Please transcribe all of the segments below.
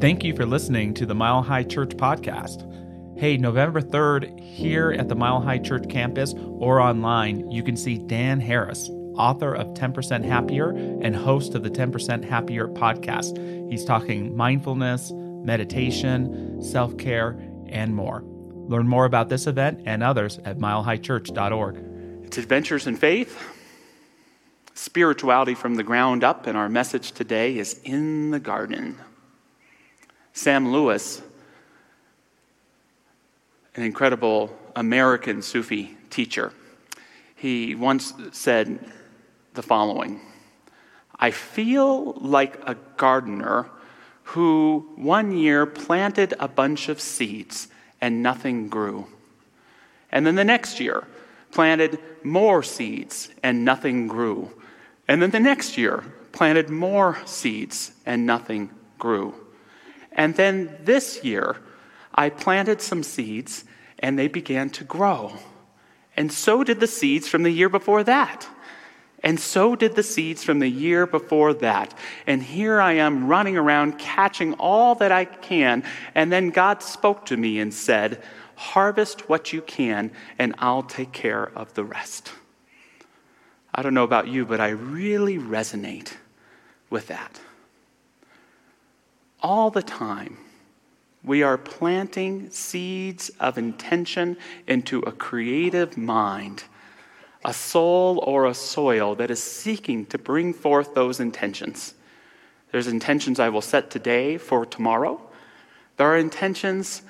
Thank you for listening to the Mile High Church podcast. Hey, November 3rd, here at the Mile High Church campus or online, you can see Dan Harris, author of 10% Happier and host of the 10% Happier podcast. He's talking mindfulness, meditation, self care, and more. Learn more about this event and others at milehighchurch.org. It's Adventures in Faith, spirituality from the ground up, and our message today is In the Garden. Sam Lewis, an incredible American Sufi teacher, he once said the following I feel like a gardener who one year planted a bunch of seeds and nothing grew. And then the next year, planted more seeds and nothing grew. And then the next year, planted more seeds and nothing grew. And then this year, I planted some seeds and they began to grow. And so did the seeds from the year before that. And so did the seeds from the year before that. And here I am running around catching all that I can. And then God spoke to me and said, Harvest what you can, and I'll take care of the rest. I don't know about you, but I really resonate with that all the time, we are planting seeds of intention into a creative mind, a soul or a soil that is seeking to bring forth those intentions. There's intentions I will set today for tomorrow. There are intentions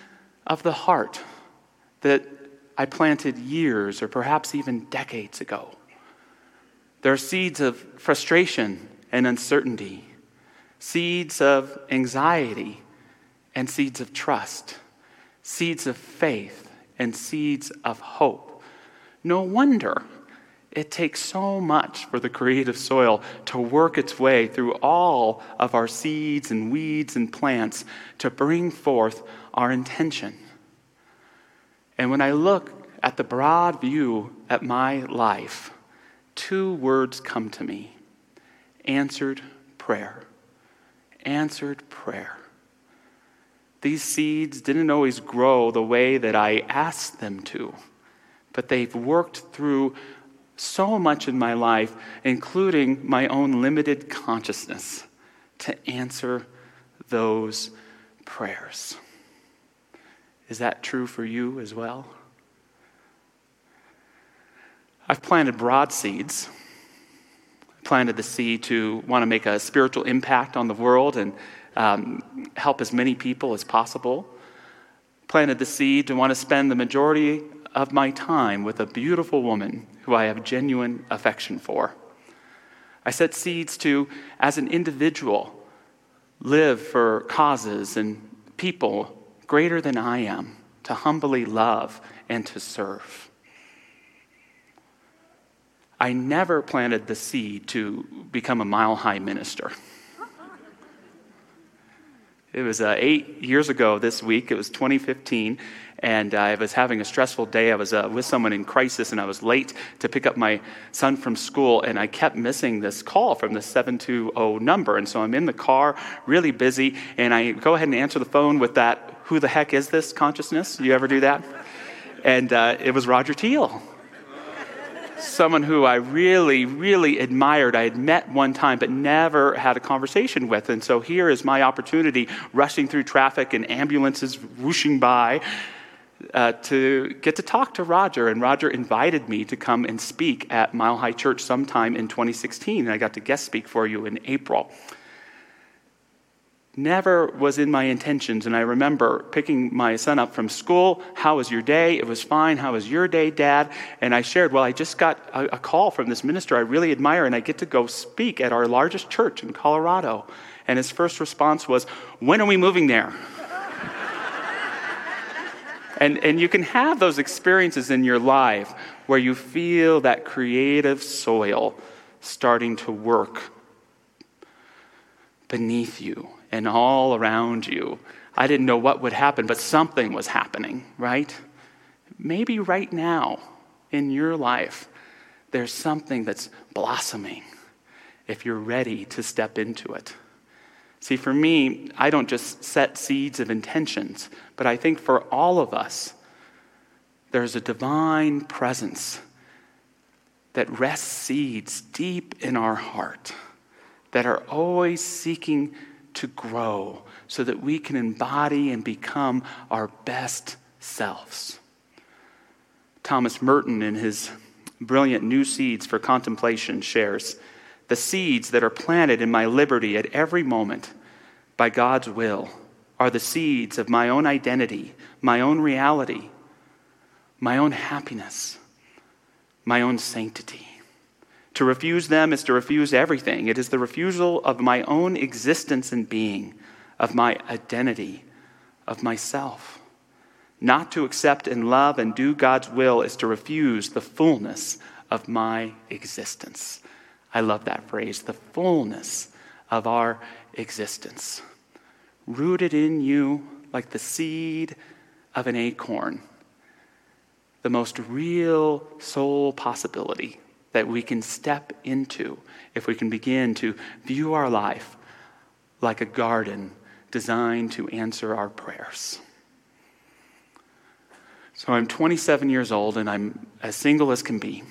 of the heart that I planted years or perhaps even decades ago. There are seeds of frustration and uncertainty seeds of anxiety and seeds of trust, seeds of faith and seeds of hope. No wonder it takes so much for the creative soil to work its way through all of our seeds and weeds and plants to bring forth our intention. And when I look at the broad view at my life, two words come to me answered prayer answered prayer. These seeds didn't always grow the way that I asked them to, but they've worked through so much in my life, including my own limited consciousness, to answer those prayers. Is that true for you as well? I've planted broad seeds planted the seed to want to make a spiritual impact on the world and um, help as many people as possible. Planted the seed to want to spend the majority of my time with a beautiful woman who I have genuine affection for. I set seeds to, as an individual, live for causes and people greater than I am, to humbly love and to serve. I never planted the seed to become a mile high minister. It was uh, eight years ago this week. It was 2015, and I was having a stressful day. I was uh, with someone in crisis, and I was late to pick up my son from school, and I kept missing this call from the 720 number. And so I'm in the car, really busy, and I go ahead and answer the phone with that, who the heck is this consciousness? You ever do that? And uh, it was Roger Teel someone who I really, really admired. I had met one time, but never had a conversation with. And so here is my opportunity, rushing through traffic and ambulances whooshing by, uh, to get to talk to Roger. And Roger invited me to come and speak at Mile High Church sometime in 2016. And I got to guest speak for you in April never was in my intentions. And I remember picking my son up from school. How was your day? It was fine. How was your day, Dad? And I shared, Well, I just got a, a, call from this minister I really admire, and I get to go speak at our largest church in Colorado. And his first response was, When are we moving there? and, and you can have those experiences in your life where you feel that creative soil starting to work beneath you and all around you. I didn't know what would happen, but something was happening, right? Maybe right now in your life, there's something that's blossoming if you're ready to step into it. See, for me, I don't just set seeds of intentions, but I think for all of us, there's a divine presence that rests seeds deep in our heart that are always seeking to grow so that we can embody and become our best selves. Thomas Merton, in his brilliant New Seeds for Contemplation, shares the seeds that are planted in my liberty at every moment by God's will are the seeds of my own identity, my own reality, my own happiness, my own sanctity. To refuse them is to refuse everything. It is the refusal of my own existence and being, of my identity, of myself. Not to accept and love and do God's will is to refuse the fullness of my existence. I love that phrase, the fullness of our existence. Rooted in you like the seed of an acorn the most real soul possibility that we can step into if we can begin to view our life like a garden designed to answer our prayers. So I'm 27 years old and I'm as single as can be.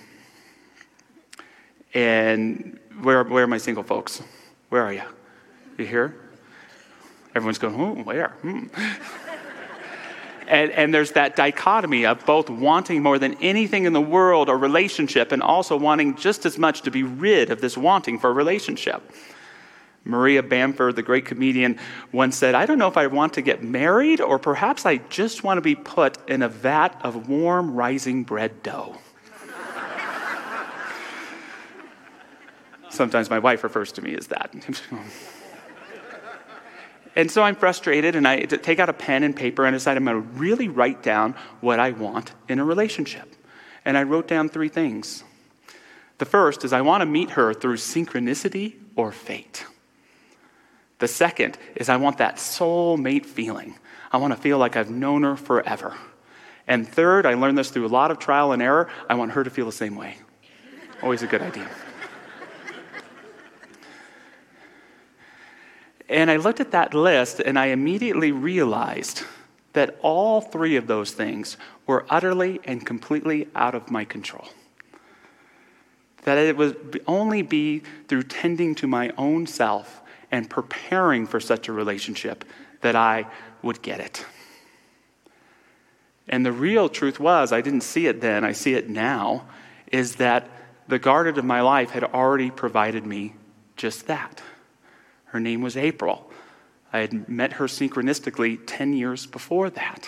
And where, where are my single folks? Where are you? You here? Everyone's going, oh, where? Hmm. And, and there's that dichotomy of both wanting more than anything in the world a relationship and also wanting just as much to be rid of this wanting for a relationship. Maria Bamford, the great comedian, once said, I don't know if I want to get married or perhaps I just want to be put in a vat of warm rising bread dough. Sometimes my wife refers to me as that. And so I'm frustrated, and I take out a pen and paper and I decide I'm going to really write down what I want in a relationship. And I wrote down three things. The first is I want to meet her through synchronicity or fate. The second is I want that soulmate feeling. I want to feel like I've known her forever. And third, I learned this through a lot of trial and error, I want her to feel the same way. Always a good idea. And I looked at that list and I immediately realized that all three of those things were utterly and completely out of my control. That it would only be through tending to my own self and preparing for such a relationship that I would get it. And the real truth was, I didn't see it then, I see it now, is that the garden of my life had already provided me just that. Her name was April. I had met her synchronistically 10 years before that.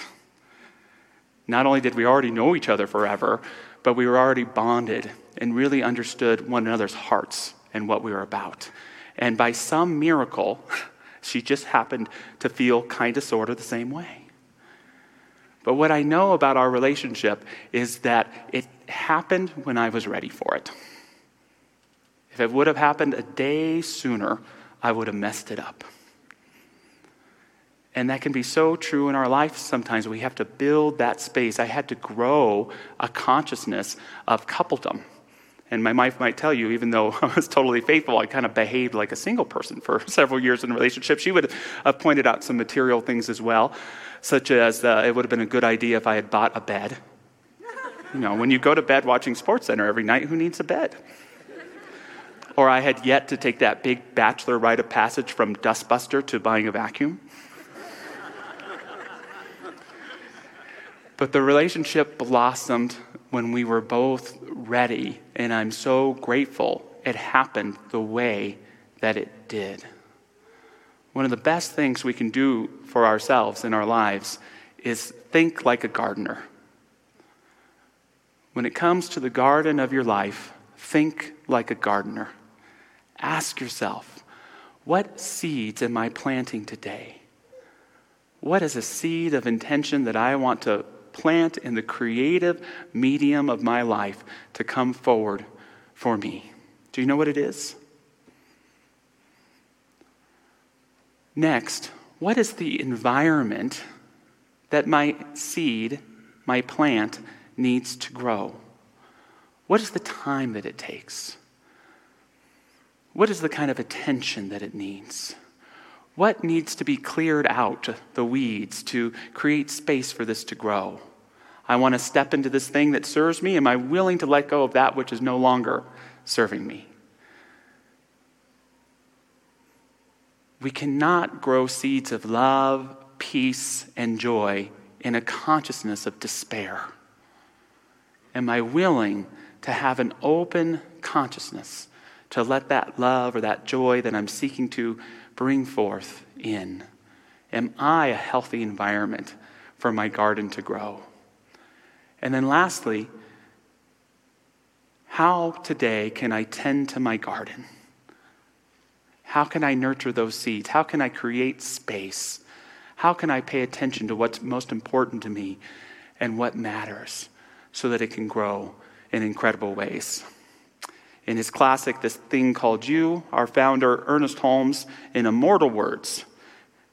Not only did we already know each other forever, but we were already bonded and really understood one another's hearts and what we were about. And by some miracle, she just happened to feel kind of sort of the same way. But what I know about our relationship is that it happened when I was ready for it. If it would have happened a day sooner, I would have messed it up. And that can be so true in our life sometimes. We have to build that space. I had to grow a consciousness of coupledom. And my wife might tell you, even though I was totally faithful, I kind of behaved like a single person for several years in a relationship. She would have pointed out some material things as well, such as uh, it would have been a good idea if I had bought a bed. You know, when you go to bed watching Sports Center every night, who needs a bed? Or I had yet to take that big bachelor rite of passage from dustbuster to buying a vacuum. but the relationship blossomed when we were both ready, and I'm so grateful it happened the way that it did. One of the best things we can do for ourselves in our lives is think like a gardener. When it comes to the garden of your life, think like a gardener. Ask yourself, what seeds am I planting today? What is a seed of intention that I want to plant in the creative medium of my life to come forward for me? Do you know what it is? Next, what is the environment that my seed, my plant, needs to grow? What is the time that it takes? What is the kind of attention that it needs? What needs to be cleared out, the weeds, to create space for this to grow? I want to step into this thing that serves me. Am I willing to let go of that which is no longer serving me? We cannot grow seeds of love, peace, and joy in a consciousness of despair. Am I willing to have an open consciousness to let that love or that joy that I'm seeking to bring forth in? Am I a healthy environment for my garden to grow? And then lastly, how today can I tend to my garden? How can I nurture those seeds? How can I create space? How can I pay attention to what's most important to me and what matters so that it can grow in incredible ways? In his classic, This Thing Called You, our founder, Ernest Holmes, in immortal words,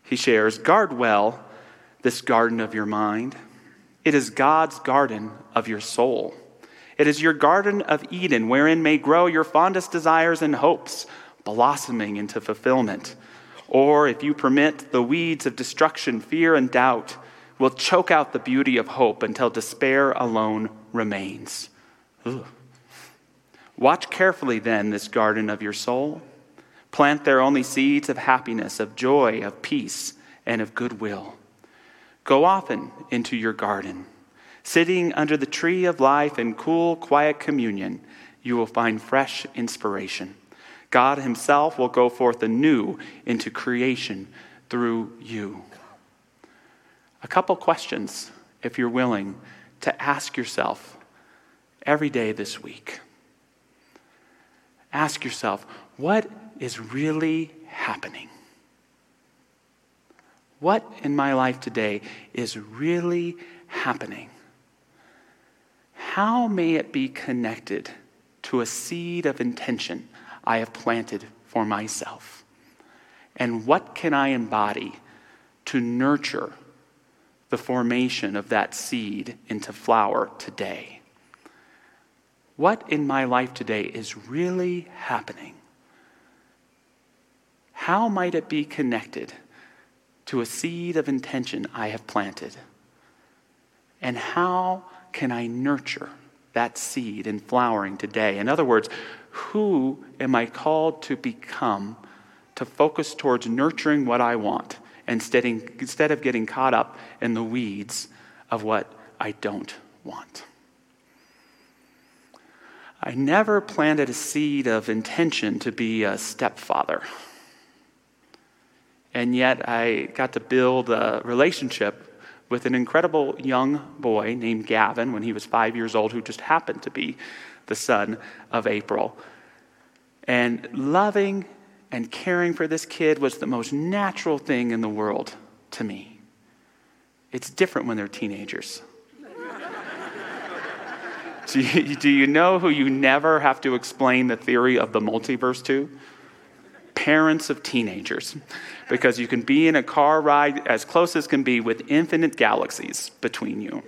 he shares Guard well this garden of your mind. It is God's garden of your soul. It is your garden of Eden, wherein may grow your fondest desires and hopes, blossoming into fulfillment. Or, if you permit, the weeds of destruction, fear, and doubt will choke out the beauty of hope until despair alone remains. Watch carefully, then, this garden of your soul. Plant there only seeds of happiness, of joy, of peace, and of goodwill. Go often into your garden. Sitting under the tree of life in cool, quiet communion, you will find fresh inspiration. God Himself will go forth anew into creation through you. A couple questions, if you're willing, to ask yourself every day this week. Ask yourself, what is really happening? What in my life today is really happening? How may it be connected to a seed of intention I have planted for myself? And what can I embody to nurture the formation of that seed into flower today? What in my life today is really happening? How might it be connected to a seed of intention I have planted? And how can I nurture that seed in flowering today? In other words, who am I called to become to focus towards nurturing what I want instead, instead of getting caught up in the weeds of what I don't want? I never planted a seed of intention to be a stepfather. And yet I got to build a relationship with an incredible young boy named Gavin when he was five years old, who just happened to be the son of April. And loving and caring for this kid was the most natural thing in the world to me. It's different when they're teenagers. Do you, do you know who you never have to explain the theory of the multiverse to? Parents of teenagers. Because you can be in a car ride as close as can be with infinite galaxies between you.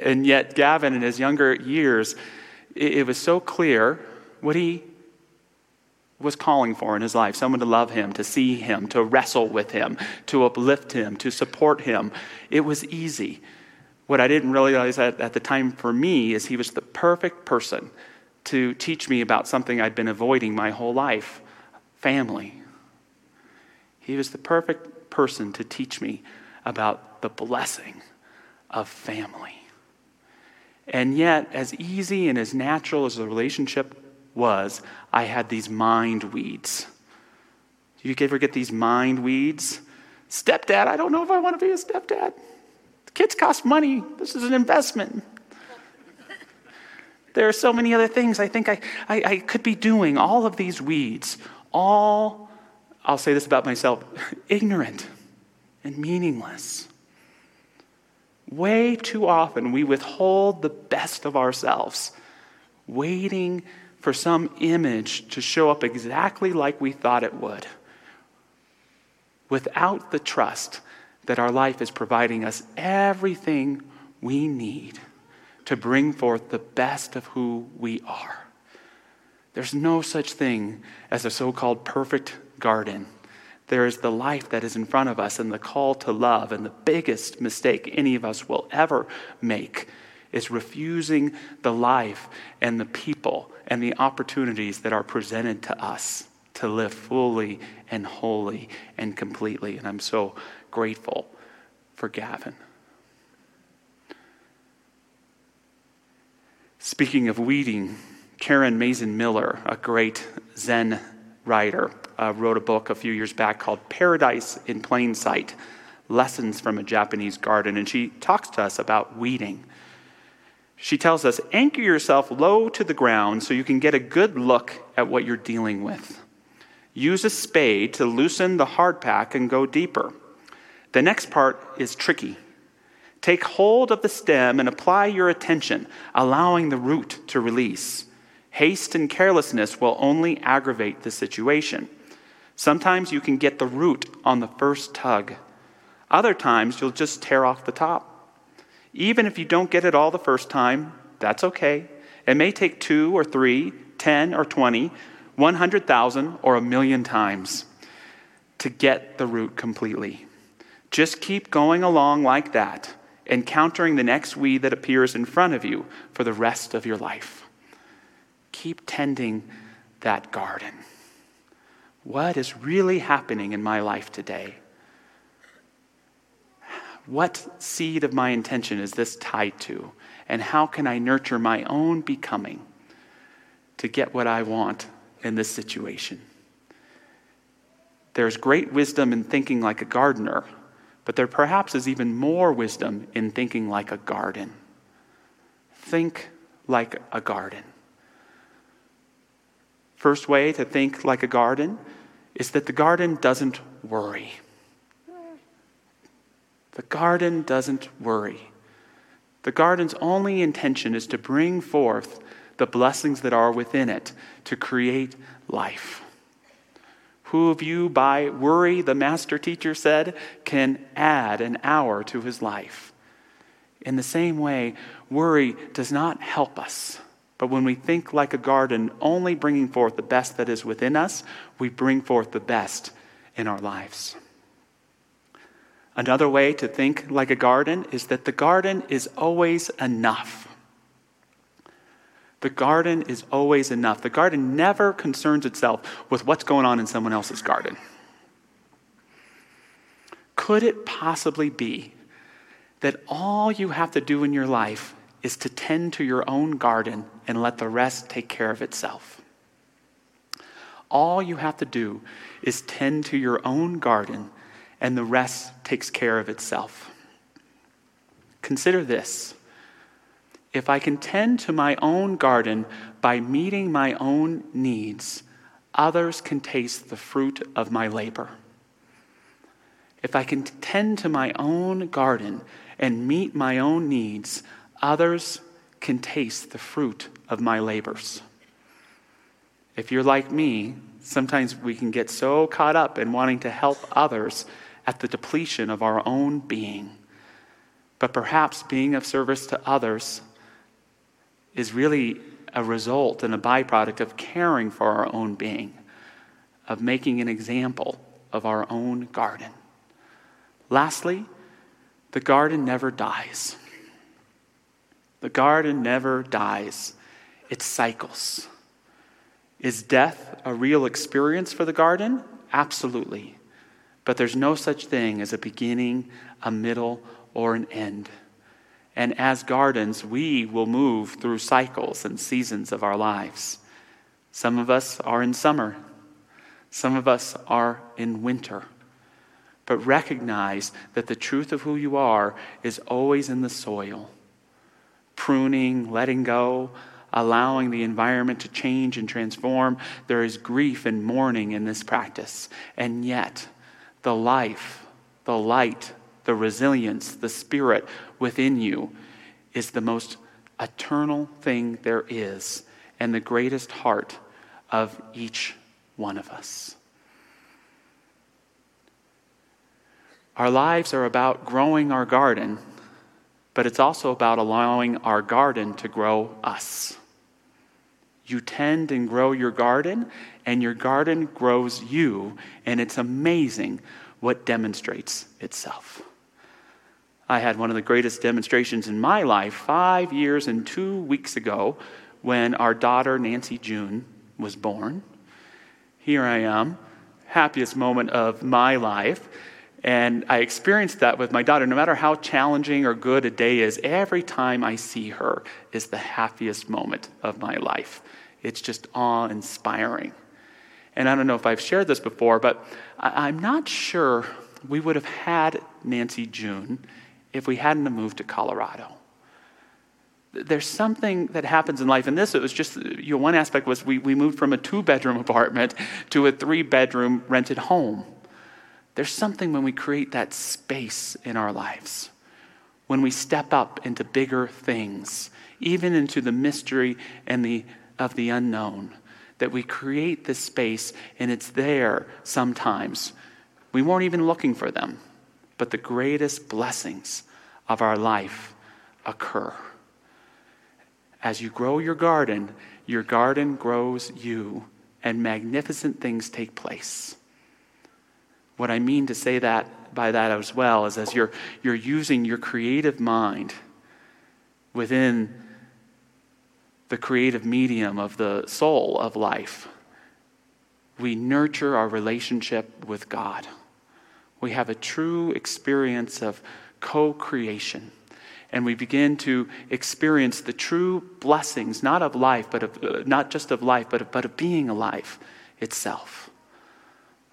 And yet, Gavin, in his younger years, it, it was so clear what he was calling for in his life someone to love him, to see him, to wrestle with him, to uplift him, to support him. It was easy. What I didn't realize at, at the time for me is he was the perfect person to teach me about something I'd been avoiding my whole life family. He was the perfect person to teach me about the blessing of family. And yet, as easy and as natural as the relationship was, I had these mind weeds. Do you ever get these mind weeds? Stepdad, I don't know if I want to be a stepdad. Kids cost money. This is an investment. There are so many other things I think I, I, I, could be doing. All of these weeds, all, I'll say this about myself, ignorant and meaningless. Way too often we withhold the best of ourselves, waiting for some image to show up exactly like we thought it would, without the trust that our life is providing us everything we need to bring forth the best of who we are. There's no such thing as a so called perfect garden There is the life that is in front of us and the call to love. And the biggest mistake any of us will ever make is refusing the life and the people and the opportunities that are presented to us to live fully and wholly and completely. And I'm so grateful for Gavin. Speaking of weeding, Karen Maezen Miller, a great Zen writer, uh, wrote a book a few years back called Paradise in Plain Sight Lessons from a Japanese Garden. And she talks to us about weeding. She tells us anchor yourself low to the ground so you can get a good look at what you're dealing with. Use a spade to loosen the hard pack and go deeper. The next part is tricky. Take hold of the stem and apply your attention, allowing the root to release. Haste and carelessness will only aggravate the situation. Sometimes you can get the root on the first tug. Other times you'll just tear off the top. Even if you don't get it all the first time, that's okay. It may take two or three, ten or twenty, one hundred thousand or a million times to get the root completely. Just keep going along like that, encountering the next weed that appears in front of you for the rest of your life. Keep tending that garden. What is really happening in my life today? What seed of my intention is this tied to? And how can I nurture my own becoming to get what I want in this situation? There's great wisdom in thinking like a gardener, but there perhaps is even more wisdom in thinking like a garden. Think like a garden. First way to think like a garden is that the garden doesn't worry. The garden doesn't worry. The garden's only intention is to bring forth the blessings that are within it to create life. Who of you, by worry, the master teacher said, can add an hour to his life? In the same way, worry does not help us. But when we think like a garden, only bringing forth the best that is within us, we bring forth the best in our lives. Another way to think like a garden is that the garden is always enough. The garden is always enough. The garden never concerns itself with what's going on in someone else's garden. Could it possibly be that all you have to do in your life is to tend to your own garden and let the rest take care of itself. All you have to do is tend to your own garden, and the rest takes care of itself. Consider this. If I can tend to my own garden by meeting my own needs, others can taste the fruit of my labor. If I can tend to my own garden and meet my own needs, others can taste the fruit of my labors. If you're like me, sometimes we can get so caught up in wanting to help others at the depletion of our own being. But perhaps being of service to others is really a result and a byproduct of caring for our own being, of making an example of our own garden. Lastly, the garden never dies. The garden never dies, it cycles. Is death a real experience for the garden? Absolutely. But there's no such thing as a beginning, a middle, or an end. And as gardens, we will move through cycles and seasons of our lives. Some of us are in summer, some of us are in winter. But recognize that the truth of who you are is always in the soil pruning, letting go, allowing the environment to change and transform. There is grief and mourning in this practice. And yet, the life, the light, the resilience, the spirit within you is the most eternal thing there is and the greatest heart of each one of us. Our lives are about growing our garden but it's also about allowing our garden to grow us. You tend and grow your garden, and your garden grows you, and it's amazing what demonstrates itself. I had one of the greatest demonstrations in my life five years and two weeks ago when our daughter, Nancy June, was born. Here I am, happiest moment of my life. And I experienced that with my daughter. No matter how challenging or good a day is, every time I see her is the happiest moment of my life. It's just awe inspiring. And I don't know if I've shared this before, but I'm not sure we would have had Nancy June if we hadn't moved to Colorado. There's something that happens in life. And this, it was just, you know, one aspect was we, we moved from a two bedroom apartment to a three bedroom rented home. There's something when we create that space in our lives, when we step up into bigger things, even into the mystery and the, of the unknown, that we create this space and it's there sometimes. We weren't even looking for them, but the greatest blessings of our life occur. As you grow your garden, your garden grows you, and magnificent things take place. What I mean to say that by that as well is as you're, you're using your creative mind within the creative medium of the soul of life, we nurture our relationship with God. We have a true experience of co creation. And we begin to experience the true blessings, not of life, but of, uh, not just of life, but of, but of being alive itself.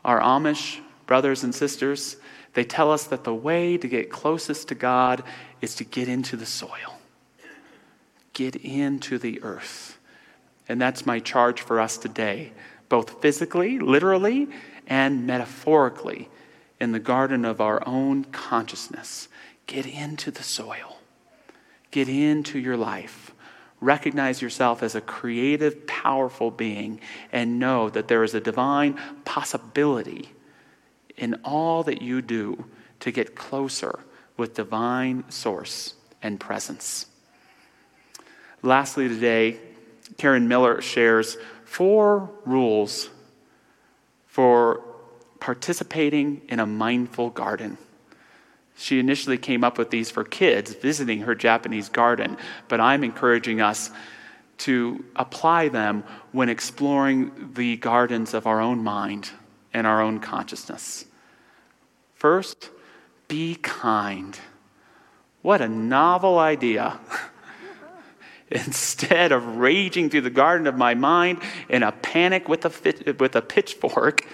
Our Amish brothers and sisters, they tell us that the way to get closest to God is to get into the soil, get into the earth. And that's my charge for us today, both physically, literally, and metaphorically in the garden of our own consciousness. Get into the soil, get into your life. Recognize yourself as a creative, powerful being, and know that there is a divine possibility in all that you do to get closer with divine source and presence. Lastly, today, Karen Miller shares four rules for participating in a mindful garden. She initially came up with these for kids visiting her Japanese garden, but I'm encouraging us to apply them when exploring the gardens of our own mind and our own consciousness. First, be kind. What a novel idea. Instead of raging through the garden of my mind in a panic with a, with a pitchfork,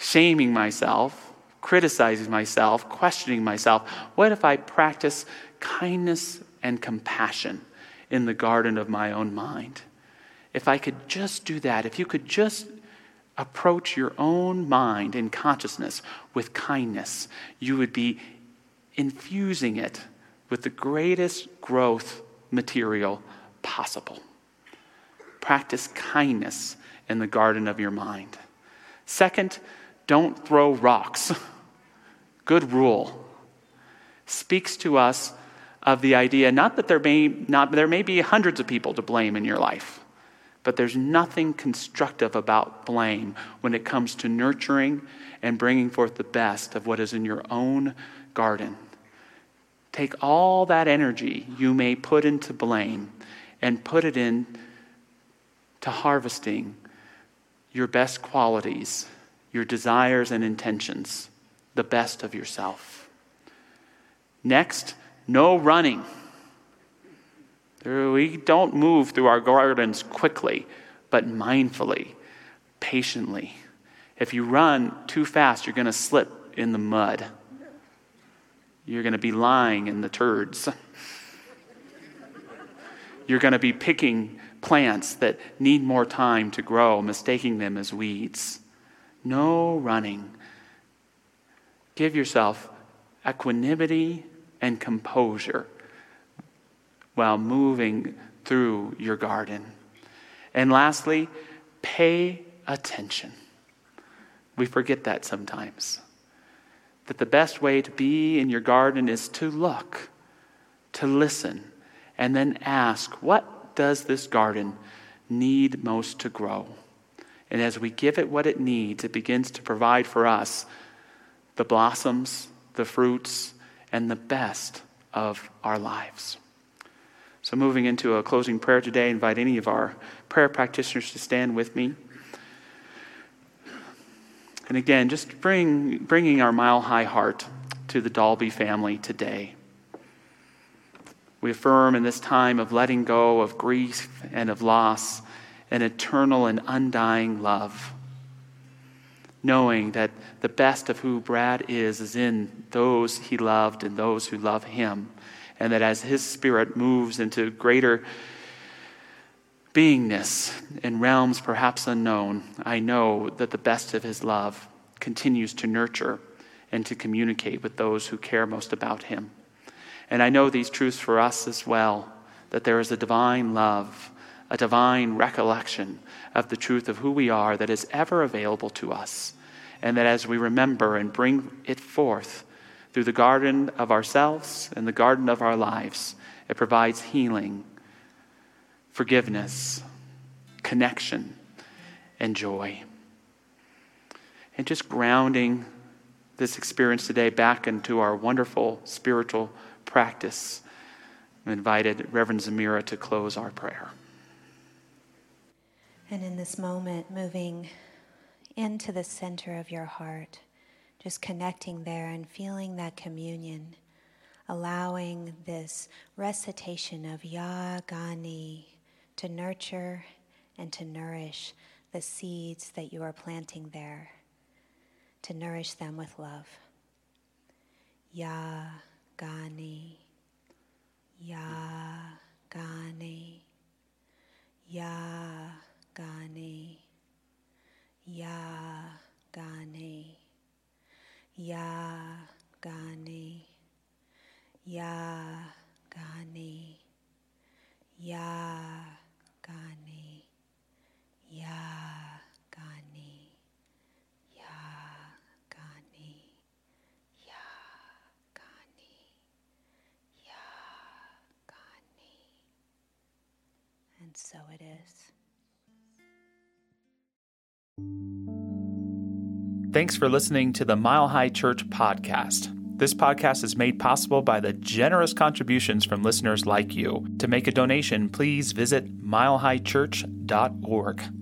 shaming myself, criticizing myself, questioning myself, what if I practice kindness and compassion in the garden of my own mind? If I could just do that, if you could just approach your own mind and consciousness with kindness, you would be infusing it with the greatest growth material possible. Practice kindness in the garden of your mind. Second, don't throw rocks. Good rule. Speaks to us of the idea not that there may, not, there may be hundreds of people to blame in your life. But there's nothing constructive about blame when it comes to nurturing and bringing forth the best of what is in your own garden. Take all that energy you may put into blame and put it in to harvesting your best qualities, your desires and intentions, the best of yourself. Next, no running. We don't move through our gardens quickly, but mindfully, patiently. If you run too fast, you're going to slip in the mud. You're going to be lying in the turds. You're going to be picking plants that need more time to grow, mistaking them as weeds. No running. Give yourself equanimity and composure while moving through your garden. And lastly, pay attention. We forget that sometimes. That the best way to be in your garden is to look, to listen, and then ask, what does this garden need most to grow? And as we give it what it needs, it begins to provide for us the blossoms, the fruits, and the best of our lives. So, moving into a closing prayer today, I invite any of our prayer practitioners to stand with me. And again, just bring, bringing our mile high heart to the Dalby family today. We affirm in this time of letting go of grief and of loss an eternal and undying love, knowing that the best of who Brad is is in those he loved and those who love him, and that as his spirit moves into greater beingness in realms perhaps unknown, I know that the best of his love continues to nurture and to communicate with those who care most about him. And I know these truths for us as well that there is a divine love a divine recollection of the truth of who we are that is ever available to us. And that as we remember and bring it forth through the garden of ourselves and the garden of our lives, it provides healing, forgiveness, connection, and joy. And just grounding this experience today back into our wonderful spiritual practice. I invited Reverend Zamira to close our prayer. And in this moment, moving into the center of your heart, just connecting there and feeling that communion, allowing this recitation of Yagani to nurture and to nourish the seeds that you are planting there, to nourish them with love. Yagani, Yagani, so it is. Thanks for listening to the Mile High Church podcast. This podcast is made possible by the generous contributions from listeners like you. To make a donation, please visit milehighchurch.org.